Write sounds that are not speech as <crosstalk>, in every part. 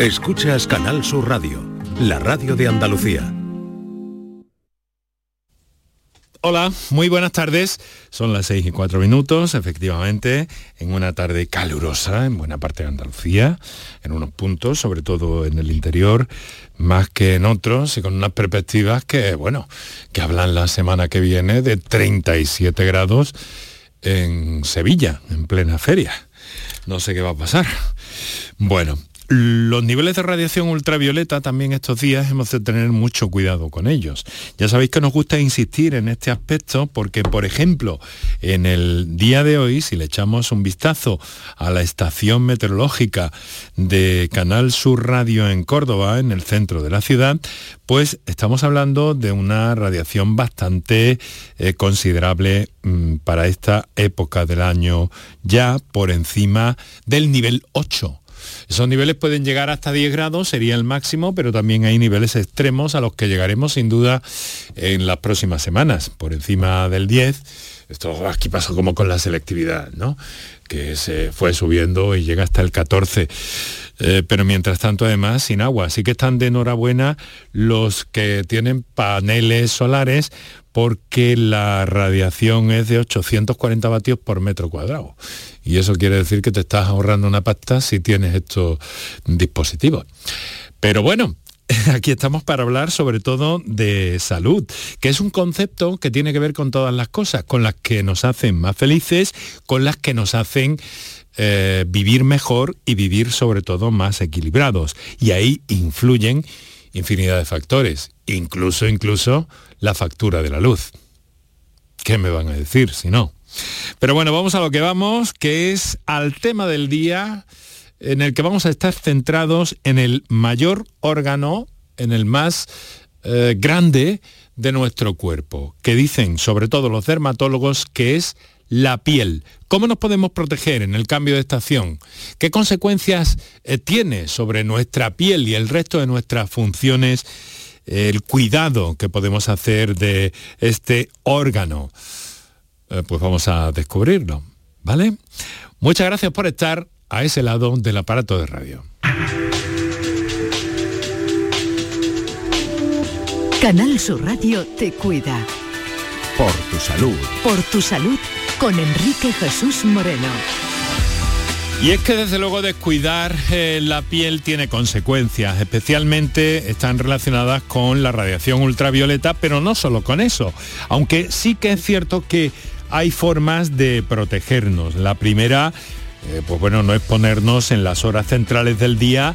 Escuchas Canal Sur Radio, la radio de Andalucía. Hola, muy buenas tardes. Son las 6 y 4 minutos, efectivamente, en una tarde calurosa en buena parte de Andalucía, en unos puntos, sobre todo en el interior, más que en otros, y con unas perspectivas que, bueno, que hablan la semana que viene de 37 grados en Sevilla, en plena feria. No sé qué va a pasar. Bueno, los niveles de radiación ultravioleta también estos días hemos de tener mucho cuidado con ellos. Ya sabéis que nos gusta insistir en este aspecto porque, por ejemplo, en el día de hoy, si le echamos un vistazo a la estación meteorológica de Canal Sur Radio en Córdoba, en el centro de la ciudad, pues estamos hablando de una radiación bastante eh, considerable mm, para esta época del año, ya por encima del nivel 8 esos niveles pueden llegar hasta 10 grados, sería el máximo, pero también hay niveles extremos a los que llegaremos sin duda en las próximas semanas, por encima del 10. Esto aquí pasó como con la selectividad, ¿no? que se fue subiendo y llega hasta el 14. Eh, pero mientras tanto además sin agua. Así que están de enhorabuena los que tienen paneles solares porque la radiación es de 840 vatios por metro cuadrado. Y eso quiere decir que te estás ahorrando una pasta si tienes estos dispositivos. Pero bueno, <laughs> aquí estamos para hablar sobre todo de salud, que es un concepto que tiene que ver con todas las cosas, con las que nos hacen más felices, con las que nos hacen eh, vivir mejor y vivir sobre todo más equilibrados. Y ahí influyen infinidad de factores, incluso, incluso la factura de la luz. ¿Qué me van a decir si no? Pero bueno, vamos a lo que vamos, que es al tema del día en el que vamos a estar centrados en el mayor órgano, en el más eh, grande de nuestro cuerpo, que dicen sobre todo los dermatólogos que es la piel. ¿Cómo nos podemos proteger en el cambio de estación? ¿Qué consecuencias eh, tiene sobre nuestra piel y el resto de nuestras funciones el cuidado que podemos hacer de este órgano? Eh, pues vamos a descubrirlo, ¿vale? Muchas gracias por estar a ese lado del aparato de radio. Canal Sur Radio te cuida. Por tu salud. Por tu salud con Enrique Jesús Moreno. Y es que desde luego descuidar eh, la piel tiene consecuencias, especialmente están relacionadas con la radiación ultravioleta, pero no solo con eso, aunque sí que es cierto que hay formas de protegernos. La primera, eh, pues bueno, no es ponernos en las horas centrales del día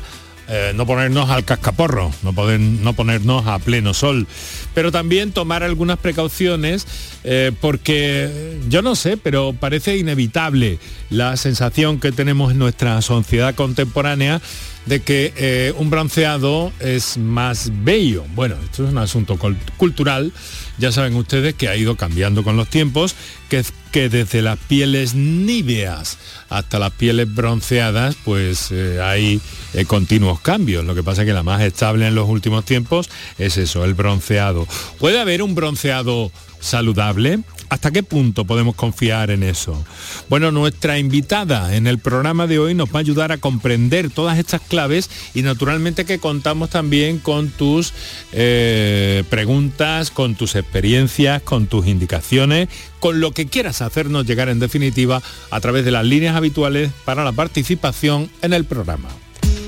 eh, no ponernos al cascaporro, no, no ponernos a pleno sol, pero también tomar algunas precauciones eh, porque yo no sé, pero parece inevitable la sensación que tenemos en nuestra sociedad contemporánea de que un bronceado es más bello. Bueno, esto es un asunto cultural ya saben ustedes que ha ido cambiando con los tiempos, que, que desde las pieles níveas hasta las pieles bronceadas, pues eh, hay eh, continuos cambios. Lo que pasa es que la más estable en los últimos tiempos es eso, el bronceado. ¿Puede haber un bronceado saludable? ¿Hasta qué punto podemos confiar en eso? Bueno, nuestra invitada en el programa de hoy nos va a ayudar a comprender todas estas claves y naturalmente que contamos también con tus eh, preguntas, con tus experiencias, con tus indicaciones, con lo que quieras hacernos llegar en definitiva a través de las líneas habituales para la participación en el programa.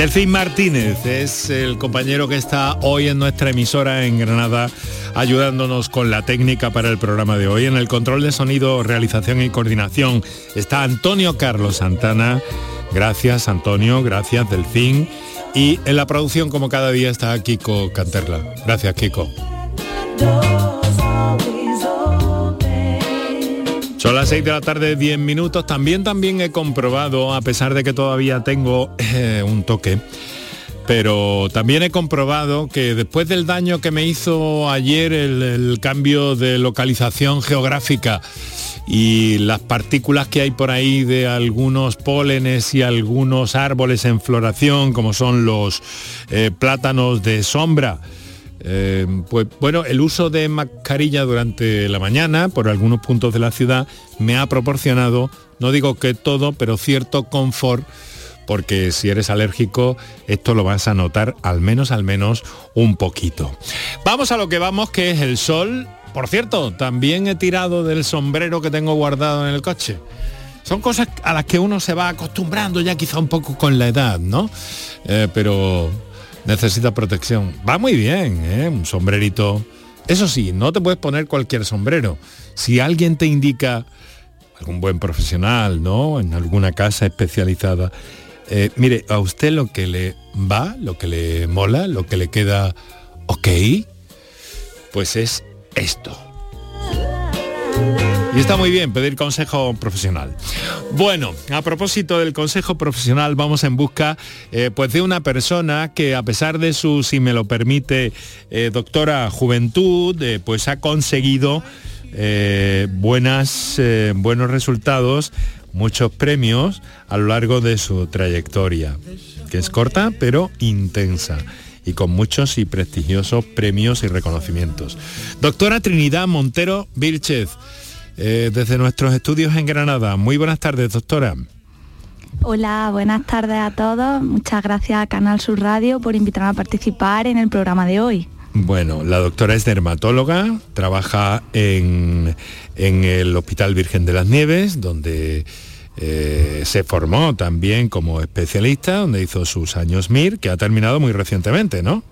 Delfín Martínez es el compañero que está hoy en nuestra emisora en Granada ayudándonos con la técnica para el programa de hoy. En el control de sonido, realización y coordinación está Antonio Carlos Santana. Gracias Antonio, gracias Delfín. Y en la producción como cada día está Kiko Canterla. Gracias Kiko. Son las 6 de la tarde, 10 minutos. También, también he comprobado, a pesar de que todavía tengo eh, un toque, pero también he comprobado que después del daño que me hizo ayer el, cambio de localización geográfica y las partículas que hay por ahí de algunos pólenes y algunos árboles en floración, como son los eh, plátanos de sombra, eh, pues bueno, el uso de mascarilla durante la mañana por algunos puntos de la ciudad me ha proporcionado, no digo que todo, pero cierto confort porque si eres alérgico esto lo vas a notar al menos al menos un poquito. Vamos a lo que vamos que es el sol. Por cierto, también he tirado del sombrero que tengo guardado en el coche. Son cosas a las que uno se va acostumbrando ya quizá un poco con la edad, ¿no? Eh, pero necesita protección. Va muy bien, ¿eh? un sombrerito. Eso sí, no te puedes poner cualquier sombrero. Si alguien te indica, algún buen profesional, ¿no? En alguna casa especializada, eh, mire, a usted lo que le va, lo que le mola, lo que le queda ok, pues es esto. Y está muy bien pedir consejo profesional. Bueno, a propósito del consejo profesional, vamos en busca eh, pues de una persona que a pesar de su, si me lo permite, eh, doctora juventud, eh, pues ha conseguido buenas, buenos resultados, muchos premios a lo largo de su trayectoria, que es corta pero intensa y con muchos y prestigiosos premios y reconocimientos. Doctora Trinidad Montero Vilchez, eh, desde nuestros estudios en Granada. Muy buenas tardes, doctora. Hola, buenas tardes a todos. Muchas gracias a Canal Sur Radio por invitarme a participar en el programa de hoy. Bueno, la doctora es dermatóloga, trabaja en, el Hospital Virgen de las Nieves, donde eh, se formó también como especialista, donde hizo sus años MIR, que ha terminado muy recientemente, ¿no?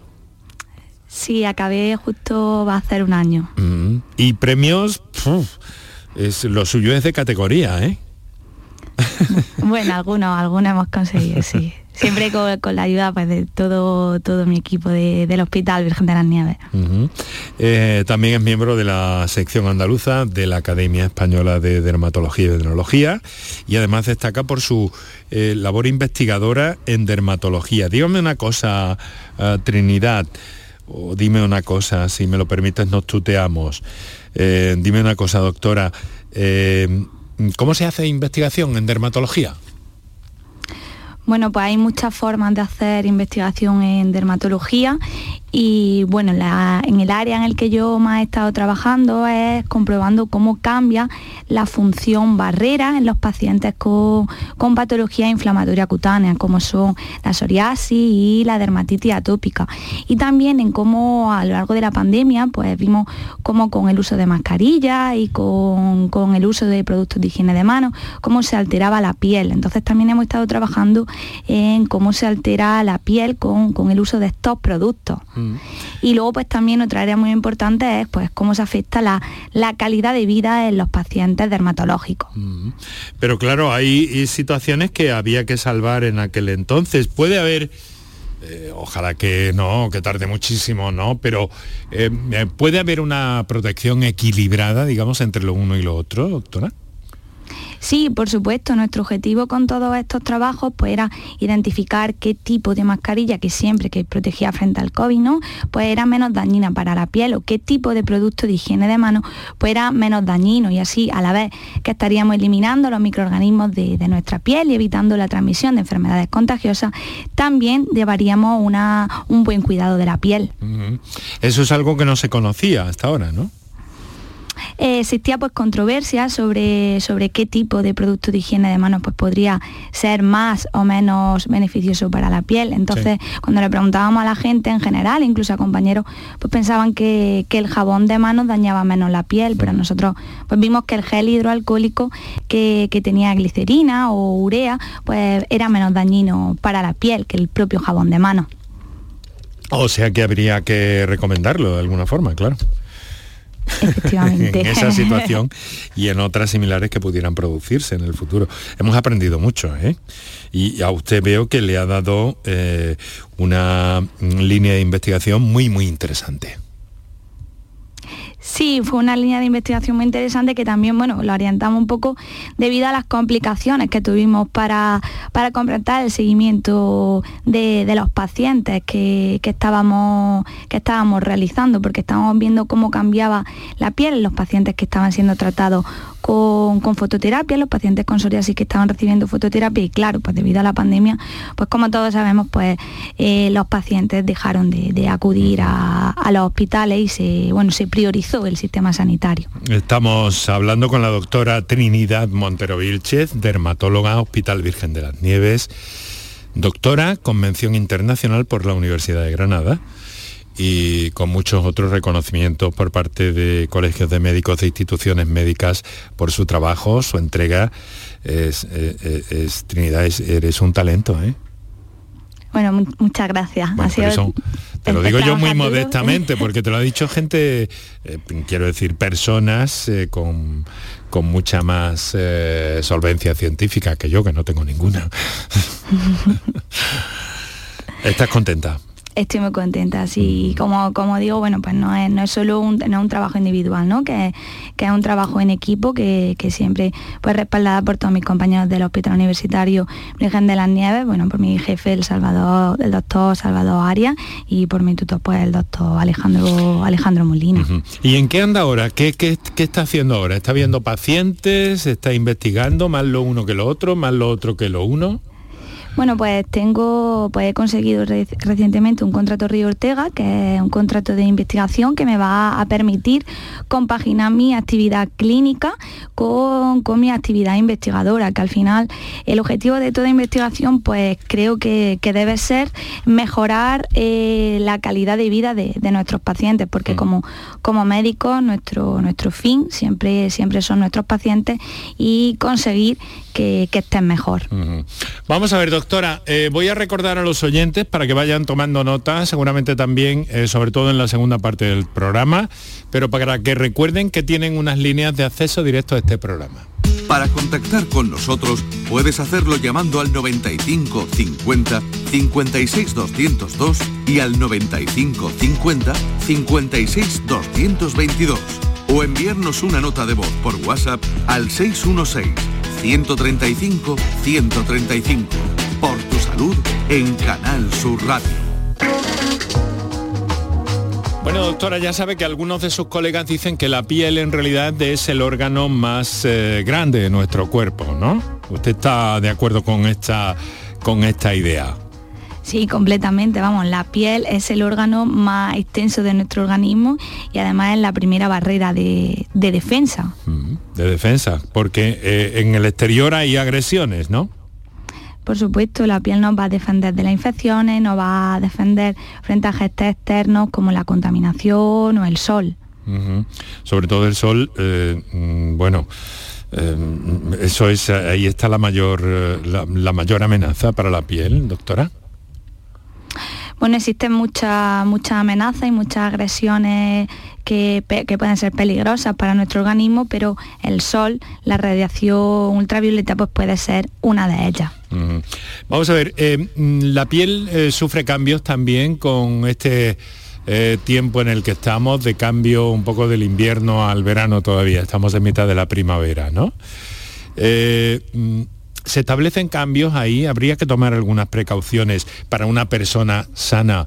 Sí, acabé justo, va a ser un año. Mm. Y premios, es, lo suyo es de categoría, ¿eh? <laughs> bueno, algunos, algunos hemos conseguido, sí. Siempre con, la ayuda pues, de todo, todo mi equipo del Hospital Virgen de las Nieves. Eh, también es miembro de la sección andaluza de la Academia Española de Dermatología y Dendrología y además destaca por su eh, labor investigadora en dermatología. Dígame una cosa, eh, Trinidad, o dime una cosa, si me lo permites nos tuteamos. Eh, dime una cosa, doctora, eh, ¿cómo se hace investigación en dermatología? Bueno, pues hay muchas formas de hacer investigación en dermatología y bueno, en el área en el que yo más he estado trabajando es comprobando cómo cambia la función barrera en los pacientes con, con patología inflamatoria cutánea, como son la psoriasis y la dermatitis atópica. Y también en cómo a lo largo de la pandemia, pues vimos cómo con el uso de mascarillas y con, con el uso de productos de higiene de manos, cómo se alteraba la piel. Entonces también hemos estado trabajando en cómo se altera la piel con, con el uso de estos productos. Mm. Y luego pues también otra área muy importante es pues cómo se afecta la, calidad de vida en los pacientes dermatológicos. Mm. Pero claro, hay situaciones que había que salvar en aquel entonces. Puede haber... Eh, ojalá que no, que tarde muchísimo, ¿no? Pero eh, ¿puede haber una protección equilibrada, digamos, entre lo uno y lo otro, doctora? Sí, por supuesto, nuestro objetivo con todos estos trabajos pues era identificar qué tipo de mascarilla que siempre que protegía frente al COVID, ¿no? Pues era menos dañina para la piel o qué tipo de producto de higiene de manos pues era menos dañino y así a la vez que estaríamos eliminando los microorganismos de, nuestra piel y evitando la transmisión de enfermedades contagiosas, también llevaríamos un buen cuidado de la piel. Eso es algo que no se conocía hasta ahora, ¿no? Eh, existía pues controversia sobre, sobre qué tipo de producto de higiene de manos pues podría ser más o menos beneficioso para la piel. Entonces, cuando le preguntábamos a la gente en general, incluso a compañeros, pues pensaban que, el jabón de manos dañaba menos la piel, pero nosotros pues vimos que el gel hidroalcohólico que, que tenía glicerina o urea, pues era menos dañino para la piel que el propio jabón de manos. O sea que habría que recomendarlo de alguna forma, claro. Efectivamente. en esa situación <laughs> y en otras similares que pudieran producirse en el futuro. Hemos aprendido mucho, ¿eh? Y a usted veo que le ha dado eh, una línea de investigación muy, muy interesante. Sí, fue una línea de investigación muy interesante que también, bueno, lo orientamos un poco debido a las complicaciones que tuvimos para, para completar el seguimiento de, los pacientes que, estábamos, que estábamos realizando, porque estábamos viendo cómo cambiaba la piel en los pacientes que estaban siendo tratados con, fototerapia, los pacientes con psoriasis que estaban recibiendo fototerapia. Y claro, pues debido a la pandemia, pues como todos sabemos, pues eh, los pacientes dejaron de, acudir a, los hospitales y se, bueno, se priorizó el sistema sanitario. Estamos hablando con la doctora Trinidad Montero Vilchez, dermatóloga, Hospital Virgen de las Nieves, doctora, Convención Internacional por la Universidad de Granada y con muchos otros reconocimientos por parte de colegios de médicos, de instituciones médicas por su trabajo, su entrega. Es, eh, eh, Trinidad, eres un talento, ¿eh? Bueno, muchas gracias. te lo digo yo muy modestamente, <laughs> porque te lo ha dicho gente, quiero decir, personas con, con, mucha más solvencia científica que yo, que no tengo ninguna. <laughs> <laughs> ¿Estás contenta? Estoy muy contenta. Así como, como digo, bueno, pues no es, no es solo un, un trabajo individual, ¿no? Que, que es un trabajo en equipo que, siempre pues respaldada por todos mis compañeros del Hospital Universitario Virgen de las Nieves, bueno, por mi jefe, el Salvador, el doctor Salvador Arias, y por mi tutor, pues el doctor Alejandro, Alejandro Molina. ¿Y en qué anda ahora? ¿Qué, qué, qué está haciendo ahora? ¿Está viendo pacientes? ¿Está investigando más lo uno que lo otro? ¿Más lo otro que lo uno? Bueno, pues tengo, pues he conseguido recientemente un contrato Río Ortega, que es un contrato de investigación que me va a permitir compaginar mi actividad clínica con, mi actividad investigadora, que al final el objetivo de toda investigación, pues creo que, debe ser mejorar eh, la calidad de vida de, nuestros pacientes, porque mm. como, como médicos nuestro, nuestro fin siempre, siempre son nuestros pacientes y conseguir que, estén mejor. Vamos a ver, doctor Doctora, eh, voy a recordar a los oyentes para que vayan tomando nota, seguramente también, eh, sobre todo en la segunda parte del programa, pero para que recuerden que tienen unas líneas de acceso directo a este programa. Para contactar con nosotros puedes hacerlo llamando al 95 50 56 202 y al 95 50 56 222 o enviarnos una nota de voz por WhatsApp al 616 135 135 por tu salud en Canal Sur Radio. Bueno, doctora, ya sabe que algunos de sus colegas dicen que la piel en realidad es el órgano más eh, grande de nuestro cuerpo, ¿no? ¿Usted está de acuerdo con esta, con esta idea? Sí, completamente. Vamos, la piel es el órgano más extenso de nuestro organismo y además es la primera barrera de, defensa. Mm, de defensa, porque eh, en el exterior hay agresiones, ¿no? Por supuesto, la piel nos va a defender de las infecciones, nos va a defender frente a agentes externos como la contaminación o el sol. Sobre todo el sol, eh, mm, bueno, eh, eso es, ahí está la mayor, eh, la, mayor amenaza para la piel, doctora. Bueno, existen muchas muchas amenazas y muchas agresiones que, pueden ser peligrosas para nuestro organismo, pero el sol, la radiación ultravioleta, pues puede ser una de ellas. Vamos a ver, eh, la piel eh, sufre cambios también con este eh, tiempo en el que estamos, de cambio un poco del invierno al verano todavía, estamos en mitad de la primavera, ¿no? Mm, ¿Se establecen cambios ahí? ¿Habría que tomar algunas precauciones para una persona sana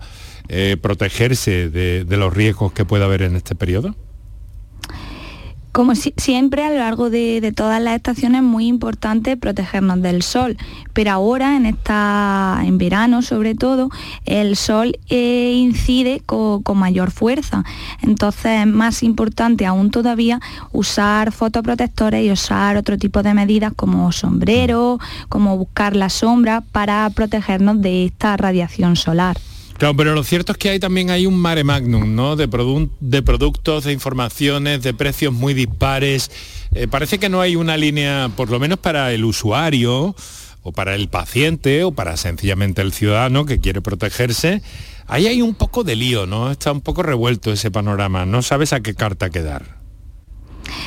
protegerse de, los riesgos que pueda haber en este periodo? Como siempre, a lo largo de, todas las estaciones es muy importante protegernos del sol, pero ahora, en, esta, en verano sobre todo, el sol eh, incide con, mayor fuerza. Entonces es más importante aún todavía usar fotoprotectores y usar otro tipo de medidas como sombrero, como buscar la sombra para protegernos de esta radiación solar. Claro, pero lo cierto es que hay también hay un mare magnum, ¿no? De, productos, de informaciones, de precios muy dispares. Eh, parece que no hay una línea, por lo menos para el usuario, o para el paciente, o para sencillamente el ciudadano que quiere protegerse. Ahí hay un poco de lío, ¿no? Está un poco revuelto ese panorama. No sabes a qué carta quedar.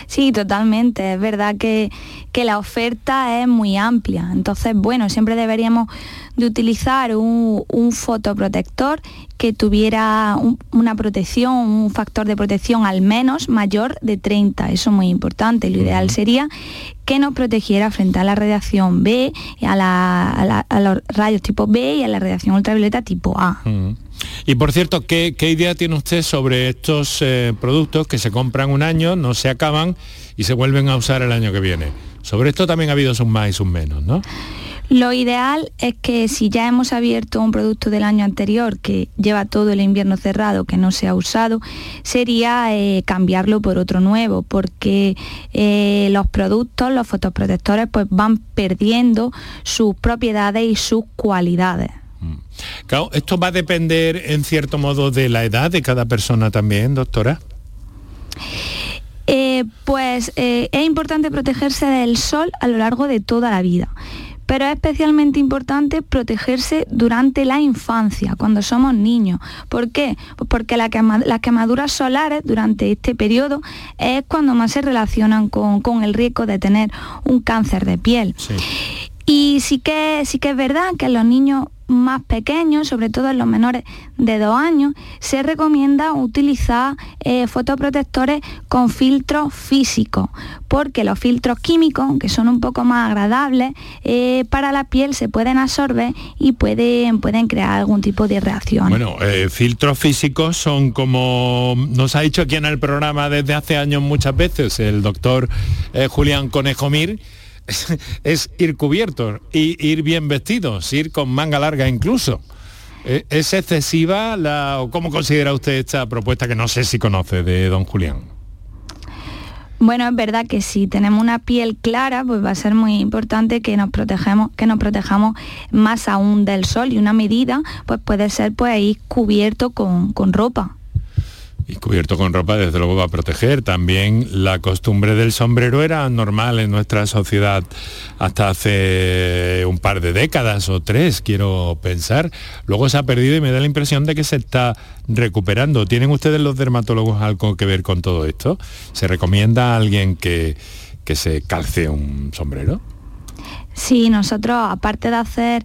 Sí, totalmente. Es verdad que, la oferta es muy amplia. Entonces, bueno, siempre deberíamos de utilizar un, fotoprotector que tuviera una protección, un factor de protección al menos mayor de 30. Eso es muy importante. Lo ideal sería que nos protegiera frente a la radiación B, a, los rayos tipo B y a la radiación ultravioleta tipo A. Y por cierto, ¿qué, idea tiene usted sobre estos eh, productos que se compran un año, no se acaban y se vuelven a usar el año que viene? Sobre esto también ha habido sus más y sus menos, ¿no? Lo ideal es que si ya hemos abierto un producto del año anterior que lleva todo el invierno cerrado, que no se ha usado, sería eh, cambiarlo por otro nuevo, porque eh, los productos, los fotoprotectores, pues van perdiendo sus propiedades y sus cualidades. Claro, esto va a depender en cierto modo de la edad de cada persona también, doctora. Eh, pues eh, es importante protegerse del sol a lo largo de toda la vida pero es especialmente importante protegerse durante la infancia, cuando somos niños. ¿Por qué? Pues porque las quemaduras solares durante este periodo es cuando más se relacionan con, el riesgo de tener un cáncer de piel. Y sí que, sí que es verdad que los niños más pequeños, sobre todo en los menores de dos años, se recomienda utilizar eh, fotoprotectores con filtros físicos, porque los filtros químicos, que son un poco más agradables, eh, para la piel se pueden absorber y pueden, pueden crear algún tipo de reacción. Bueno, eh, filtros físicos son como nos ha dicho aquí en el programa desde hace años muchas veces el doctor Julián Conejomir, <laughs> es ir cubiertos, y ir bien vestidos, ir con manga larga incluso. ¿E-, ¿Es excesiva la, o cómo considera usted esta propuesta que no sé si conoce de don Julián? Bueno, es verdad que si tenemos una piel clara, pues va a ser muy importante que nos protejamos, que nos protejamos más aún del sol y una medida pues puede ser pues ir cubierto con ropa. Y cubierto con ropa desde luego va a proteger. También la costumbre del sombrero era normal en nuestra sociedad hasta hace un par de décadas o tres, quiero pensar. Luego se ha perdido y me da la impresión de que se está recuperando. ¿Tienen ustedes los dermatólogos algo que ver con todo esto? ¿Se recomienda a alguien que, que se calce un sombrero? Sí, nosotros, aparte de hacer,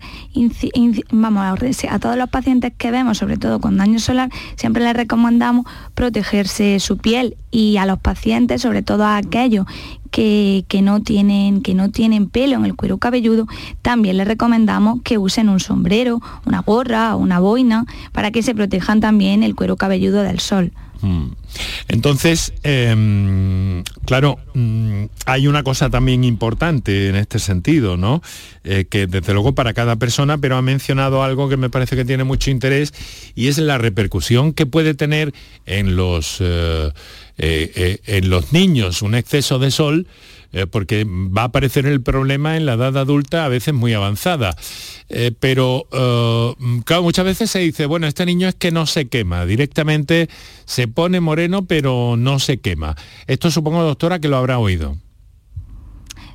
vamos, a todos los pacientes que vemos, sobre todo con daño solar, siempre les recomendamos protegerse su piel y a los pacientes, sobre todo a aquellos que, no tienen, que no tienen pelo en el cuero cabelludo, también les recomendamos que usen un sombrero, una gorra o una boina para que se protejan también el cuero cabelludo del sol. Mm. Entonces, em, claro, mm, hay una cosa también importante en este sentido, ¿no? Eh, que desde luego para cada persona, pero ha mencionado algo que me parece que tiene mucho interés y es la repercusión que puede tener en los, eh, eh, en los niños un exceso de sol eh, porque va a aparecer el problema en la edad adulta a veces muy avanzada. Eh, pero, eh, claro, muchas veces se dice, bueno, este niño es que no se quema, directamente se pone moreno pero no se quema. Esto supongo, doctora, que lo habrá oído.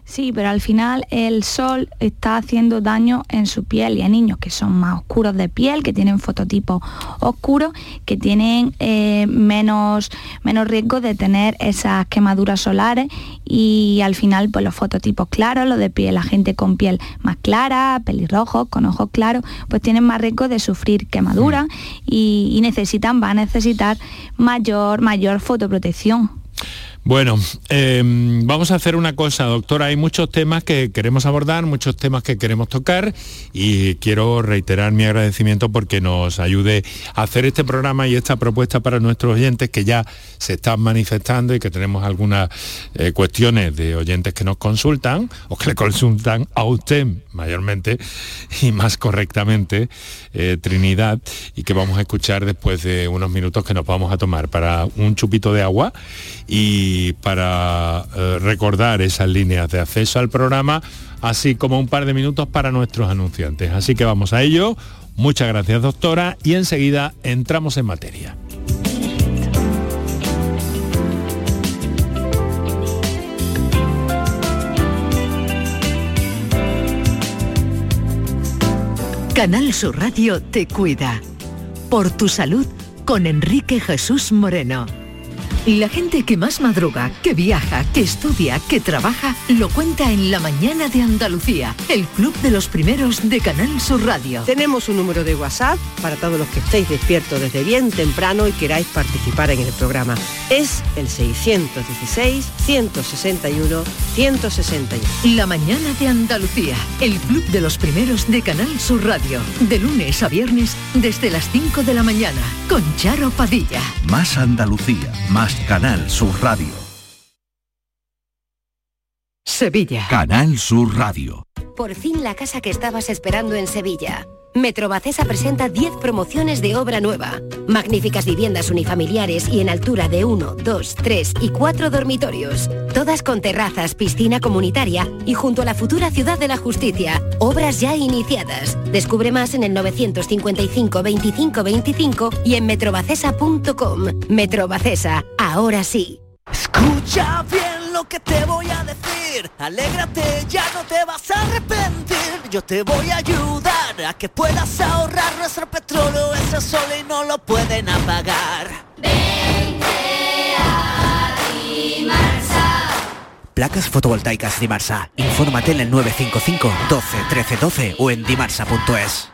Sí, pero al final el sol está haciendo daño en su piel y hay niños que son más oscuros de piel, que tienen fototipos oscuros, que tienen eh, menos, menos riesgo de tener esas quemaduras solares y al final pues los fototipos claros, los de piel, la gente con piel más clara, pelirrojos, con ojos claros, pues tienen más riesgo de sufrir quemaduras y, necesitan, va a necesitar mayor, mayor fotoprotección. Bueno, em, vamos a hacer una cosa, doctora. Hay muchos temas que queremos abordar, muchos temas que queremos tocar y quiero reiterar mi agradecimiento porque nos ayude a hacer este programa y esta propuesta para nuestros oyentes que ya se están manifestando y que tenemos algunas eh, cuestiones de oyentes que nos consultan o que le consultan a usted mayormente y más correctamente, eh, Trinidad, y que vamos a escuchar después de unos minutos que nos vamos a tomar para un chupito de agua y para eh, recordar esas líneas de acceso al programa, así como un par de minutos para nuestros anunciantes. Así que vamos a ello. Muchas gracias, doctora, y enseguida entramos en materia. Canal Sur Radio te cuida. Por tu salud con Enrique Jesús Moreno. La gente que más madruga, que viaja, que estudia, que trabaja, lo cuenta en La Mañana de Andalucía, el club de los primeros de Canal Sur Radio. Tenemos un número de WhatsApp para todos los que estéis despiertos desde bien temprano y queráis participar en el programa. Es el 616-161-161. La Mañana de Andalucía, el club de los primeros de Canal Sur Radio, de lunes a viernes desde las 5 de la mañana, con Charo Padilla. Más Andalucía, más Canal Sur Radio. Sevilla. Canal Sur Radio. Por fin la casa que estabas esperando en Sevilla. Metrobacesa presenta 10 promociones de obra nueva. Magníficas viviendas unifamiliares y en altura de 1, 2, 3 y 4 dormitorios. Todas con terrazas, piscina comunitaria y junto a la futura Ciudad de la Justicia. Obras ya iniciadas. Descubre más en el 955 25 25 y en metrobacesa.com. Metrobacesa, ahora sí. Escucha bien lo que te voy a decir. Alégrate, ya no te vas a arrepentir. Yo te voy a ayudar a que puedas ahorrar nuestro petróleo. Ese sol y no lo pueden apagar. Placas fotovoltaicas Dimarsa. Infórmate en el 955 12 13 12 o en dimarsa.es.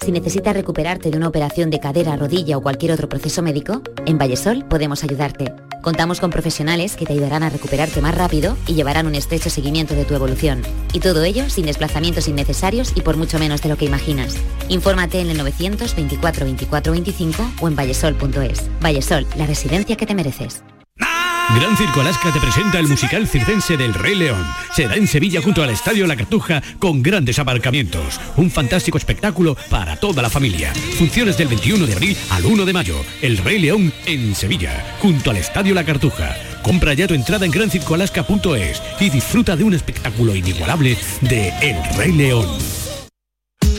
Si necesitas recuperarte de una operación de cadera, rodilla o cualquier otro proceso médico, en Vallesol podemos ayudarte. Contamos con profesionales que te ayudarán a recuperarte más rápido y llevarán un estrecho seguimiento de tu evolución. Y todo ello sin desplazamientos innecesarios y por mucho menos de lo que imaginas. Infórmate en el 924 24 25 o en vallesol.es. Vallesol, la residencia que te mereces. Gran Circo Alaska te presenta el musical circense del Rey León. Será en Sevilla junto al Estadio La Cartuja con grandes aparcamientos. Un fantástico espectáculo para toda la familia. Funciones del 21 de abril al 1 de mayo. El Rey León en Sevilla, junto al Estadio La Cartuja. Compra ya tu entrada en grancircoalaska.es y disfruta de un espectáculo inigualable de El Rey León.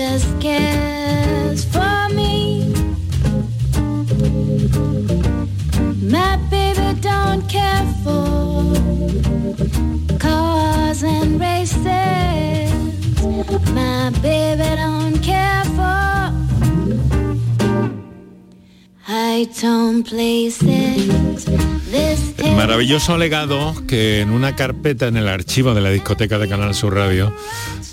Just cares for me. My baby don't care for cars and races. My baby don't care for high-tone places. Maravilloso legado que en una carpeta en el archivo de la discoteca de Canal Sur Radio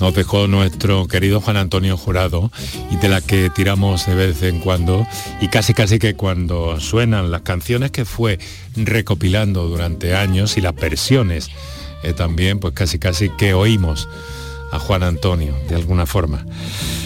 nos dejó nuestro querido Juan Antonio Jurado y de la que tiramos de vez en cuando y casi casi que cuando suenan las canciones que fue recopilando durante años y las versiones eh, también pues casi casi que oímos a Juan Antonio, de alguna forma.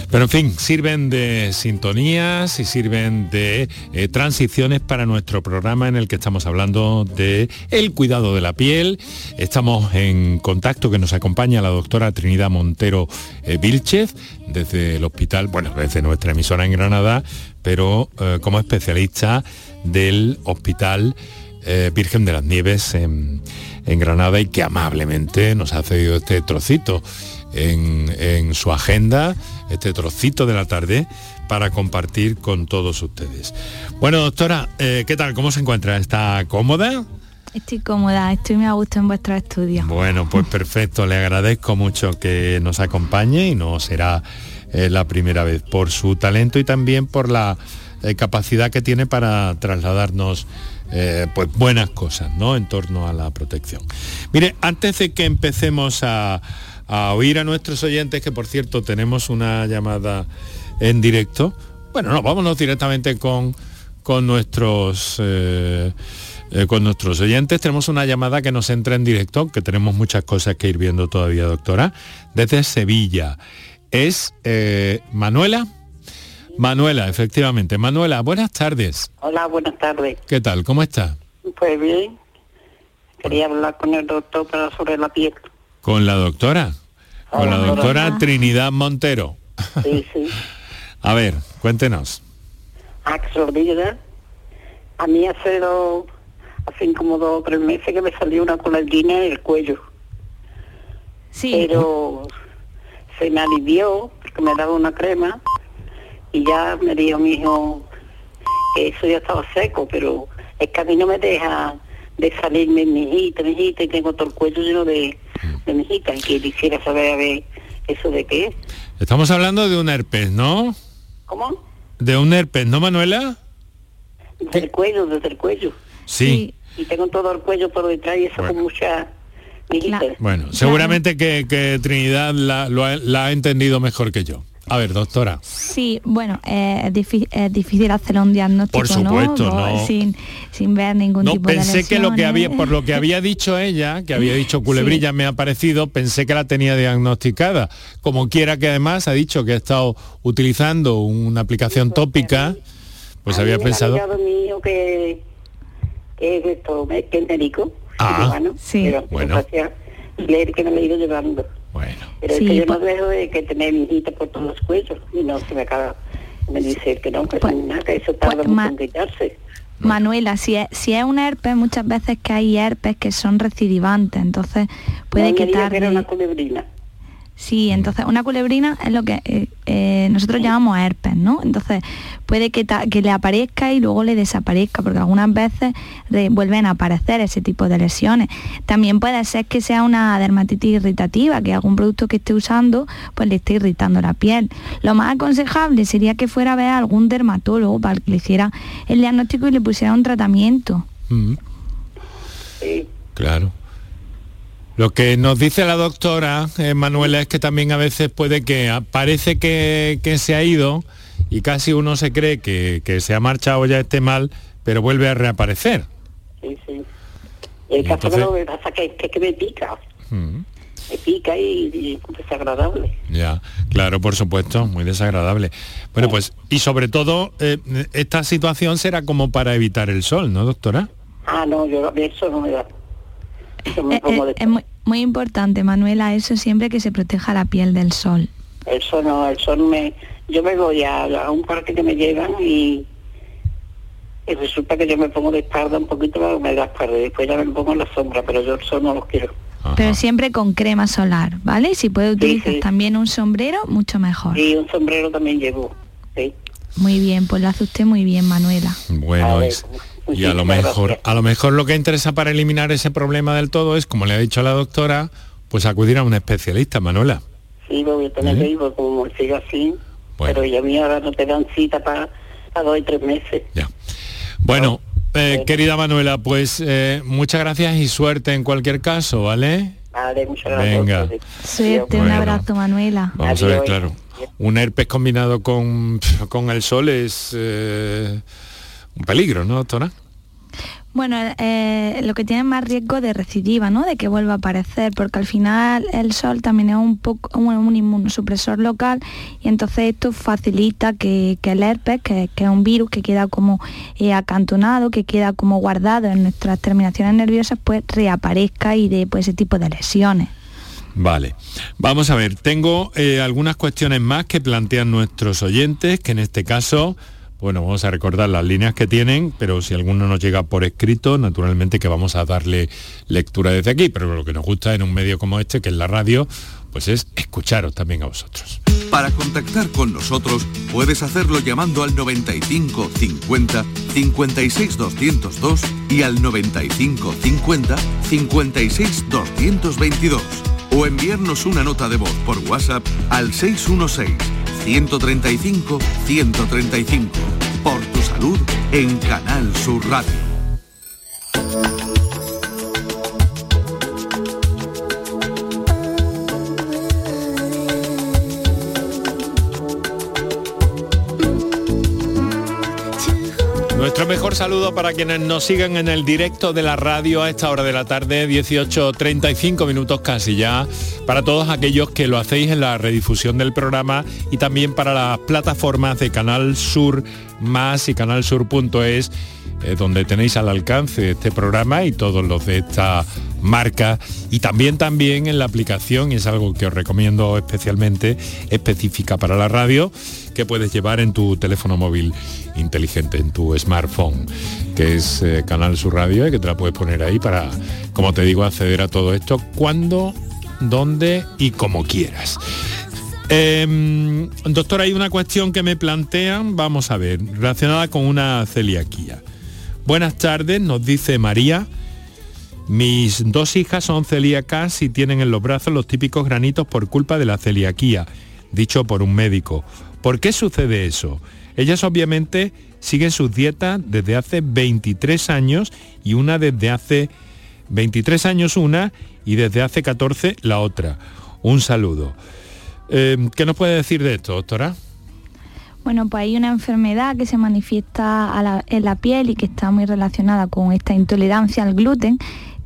Pero en fin, sirven de sintonías y sirven de eh, transiciones para nuestro programa en el que estamos hablando de el cuidado de la piel. Estamos en contacto que nos acompaña la doctora Trinidad Montero eh, Vilchez desde el hospital, bueno, desde nuestra emisora en Granada, pero eh, como especialista del hospital eh, Virgen de las Nieves en, en Granada y que amablemente nos ha cedido este trocito en, en su agenda, este trocito de la tarde para compartir con todos ustedes. Bueno, doctora, eh, ¿qué tal? ¿Cómo se encuentra? ¿Está cómoda? Estoy cómoda, estoy muy a gusto en vuestro estudio. Bueno, pues <laughs> perfecto, le agradezco mucho que nos acompañe y no será eh, la primera vez por su talento y también por la eh, capacidad que tiene para trasladarnos eh, pues buenas cosas ¿no? en torno a la protección. Mire, antes de que empecemos a, a oír a nuestros oyentes, que por cierto tenemos una llamada en directo, bueno, no, vámonos directamente con, con nuestros eh, eh, con nuestros oyentes. Tenemos una llamada que nos entra en directo, que tenemos muchas cosas que ir viendo todavía, doctora, desde Sevilla. Es eh, Manuela. Manuela, efectivamente. Manuela, buenas tardes. Hola, buenas tardes. ¿Qué tal? ¿Cómo está? Pues bien, quería hablar con el doctor para sobre la piel. Con la doctora. Con la Hola, doctora doctora. Trinidad Montero. Sí, sí. <laughs> A ver, cuéntenos. Axordilla. A mí hace dos, hace como dos o tres meses que me salió una coladina en el cuello. Sí. Pero se me alivió porque me daba una crema y ya me dijo mi hijo que eso ya estaba seco, pero es que a mí no me deja de salirme mijita, mijita, y tengo todo el cuello lleno de, de mijita, y que quisiera saber a ver eso de qué es. Estamos hablando de un herpes, ¿no? ¿Cómo? De un herpes, ¿no, Manuela? Desde el cuello, desde el cuello. Sí. Y tengo todo el cuello por detrás y eso con mucha mijita. Bueno, seguramente que, que Trinidad la, lo ha, la ha entendido mejor que yo. A ver, doctora. Sí, bueno, eh, es, difí- es difícil hacer un diagnóstico, Por supuesto, ¿no? no. Sin, sin ver ningún No, tipo de pensé que lo que había, por lo que había dicho ella, que había dicho <laughs> culebrilla me ha parecido, pensé que la tenía diagnosticada. Como quiera que además ha dicho que ha estado utilizando una aplicación tópica, pues había me pensado. hijo que, que es esto, que es médico. Ah, sí. pero Bueno. leer que me lo he ido llevando. Bueno. Pero Sí, es que yo pues- no dejo de que tener mijita por todos los cuellos y no se me acaba. Me dice que no, que Pues- nada, que eso tarda pues, mucho ma- en quitarse. Manuela, si es, si es un herpes, muchas veces que hay herpes que son recidivantes, entonces puede No, quitar... que era una culebrina. Sí, entonces una culebrina es lo que eh, eh, nosotros llamamos herpes, ¿no? Entonces puede que, ta- que le aparezca y luego le desaparezca, porque algunas veces re- vuelven a aparecer ese tipo de lesiones. También puede ser que sea una dermatitis irritativa, que algún producto que esté usando pues le esté irritando la piel. Lo más aconsejable sería que fuera a ver a algún dermatólogo para que le hiciera el diagnóstico y le pusiera un tratamiento. Mm, Sí. claro. Lo que nos dice la doctora eh, Manuela es que también a veces puede que parece que, que se ha ido y casi uno se cree que, que se ha marchado ya esté mal, pero vuelve a reaparecer. Sí, sí. Y el Y caso entonces- que lo que pasa que, que, que me pica, Mm. me pica y, y es desagradable. Ya, claro, por supuesto, muy desagradable. Bueno, pues, y sobre todo, eh, esta situación será como para evitar el sol, ¿no, doctora? Ah, no, yo eso no me da. Yo me Eh, pongo eh, de es muy, muy importante, Manuela, eso siempre que se proteja la piel del sol. El sol no, el sol me... Yo me voy a, a un parque que me llevan y, y resulta que yo me pongo de espalda un poquito me da espalda y después ya me pongo en la sombra, pero yo el sol no lo quiero. Pero siempre con crema solar, ¿vale? Si puede utilizar sí. también un sombrero, mucho mejor. Y un sombrero también llevo, sí. Muy bien, pues lo hace usted muy bien, Manuela. Bueno, es- <laughs> y a lo mejor, a lo mejor lo que interesa para eliminar ese problema del todo es, como le ha dicho la doctora, pues acudir a un especialista, Manuela. Sí, lo voy a tener ¿Eh? que ir porque como sigue así, pero ya a mí ahora no te dan cita para dos y tres meses. Bueno, eh, querida Manuela, pues eh, muchas gracias y suerte en cualquier caso, ¿vale? Vale, muchas gracias. Venga. Suerte, un Bueno. abrazo, Manuela. Vamos a ver, claro. Un herpes combinado con, con el sol es eh, un peligro, ¿no, doctora? Bueno, eh, lo que tiene más riesgo de recidiva, ¿no? De que vuelva a aparecer, porque al final el sol también es un poco un, inmunosupresor local y entonces esto facilita que, el herpes, que, es un virus que queda como eh, acantonado, que queda como guardado en nuestras terminaciones nerviosas, pues reaparezca y de pues, ese tipo de lesiones. Vale, vamos a ver, tengo eh, algunas cuestiones más que plantean nuestros oyentes, que en este caso bueno, vamos a recordar las líneas que tienen, pero si alguno nos llega por escrito, naturalmente que vamos a darle lectura desde aquí, pero lo que nos gusta en un medio como este, que es la radio, pues es escucharos también a vosotros. Para contactar con nosotros puedes hacerlo llamando al 95 50 56 202 y al 95 50 56 222 o enviarnos una nota de voz por WhatsApp al 616 135 135. Por tu salud en Canal Sur Radio. Nuestro mejor saludo para quienes nos siguen en el directo de la radio a esta hora de la tarde, 18.35 minutos casi ya, para todos aquellos que lo hacéis en la redifusión del programa y también para las plataformas de Canal Sur Más y canalsur.es, eh, donde tenéis al alcance este programa y todos los de esta marca. Y también también en la aplicación, y es algo que os recomiendo especialmente, específica para la radio, puedes llevar en tu teléfono móvil inteligente, en tu smartphone, que es eh, Canal Sur Radio y que te la puedes poner ahí para, como te digo, acceder a todo esto cuando, dónde y como quieras. Em, doctor, hay una cuestión que me plantean, vamos a ver, relacionada con una celiaquía. Buenas tardes, nos dice María. Mis dos hijas son celíacas y tienen en los brazos los típicos granitos por culpa de la celiaquía, dicho por un médico. ¿Por qué sucede eso? Ellas obviamente siguen sus dietas desde hace 23 años y una desde hace 23 años una y desde hace 14 la otra. Un saludo. Eh, ¿Qué nos puede decir de esto, doctora? Bueno, pues hay una enfermedad que se manifiesta en la piel y que está muy relacionada con esta intolerancia al gluten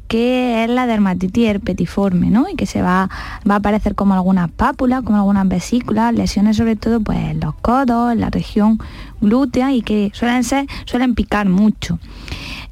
que es la dermatitis herpetiforme, ¿no? Y que se va, va a aparecer como algunas pápulas, como algunas vesículas, lesiones sobre todo pues en los codos, en la región glútea y que suelen ser, suelen picar mucho.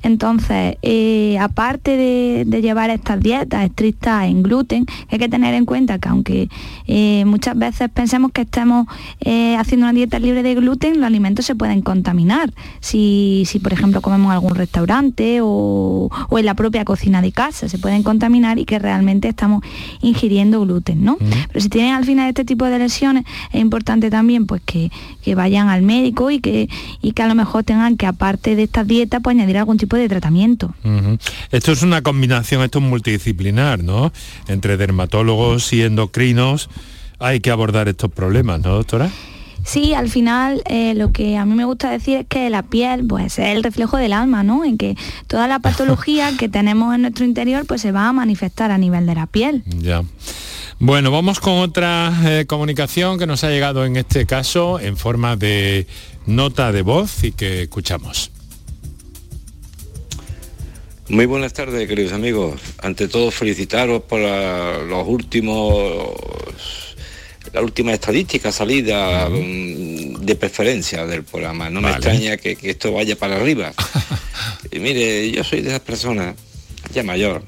Entonces, eh, aparte de, llevar estas dietas estrictas en gluten, hay que tener en cuenta que aunque eh, muchas veces pensemos que estemos eh, haciendo una dieta libre de gluten, los alimentos se pueden contaminar. Si, por ejemplo, comemos en algún restaurante o, en la propia cocina de casa, se pueden contaminar y que realmente estamos ingiriendo gluten, ¿no? Pero si tienen al final este tipo de lesiones, es importante también pues que, vayan al médico y que, y que a lo mejor tengan que, aparte de estas dietas, pues añadir algún tipo de tratamiento. Esto es una combinación, esto es multidisciplinar, ¿no? Entre dermatólogos y endocrinos hay que abordar estos problemas, ¿no, doctora? Sí, al final eh, lo que a mí me gusta decir es que la piel pues, es el reflejo del alma, ¿no? En que toda la patología <laughs> que tenemos en nuestro interior pues se va a manifestar a nivel de la piel. Ya. Bueno, vamos con otra eh, comunicación que nos ha llegado en este caso en forma de nota de voz y que escuchamos. Muy buenas tardes, queridos amigos. Ante todo, felicitaros por los últimos, la última estadística salida mm, de preferencia del programa. No me extraña que, esto vaya para arriba. <laughs> y mire, yo soy de esas personas, ya mayor,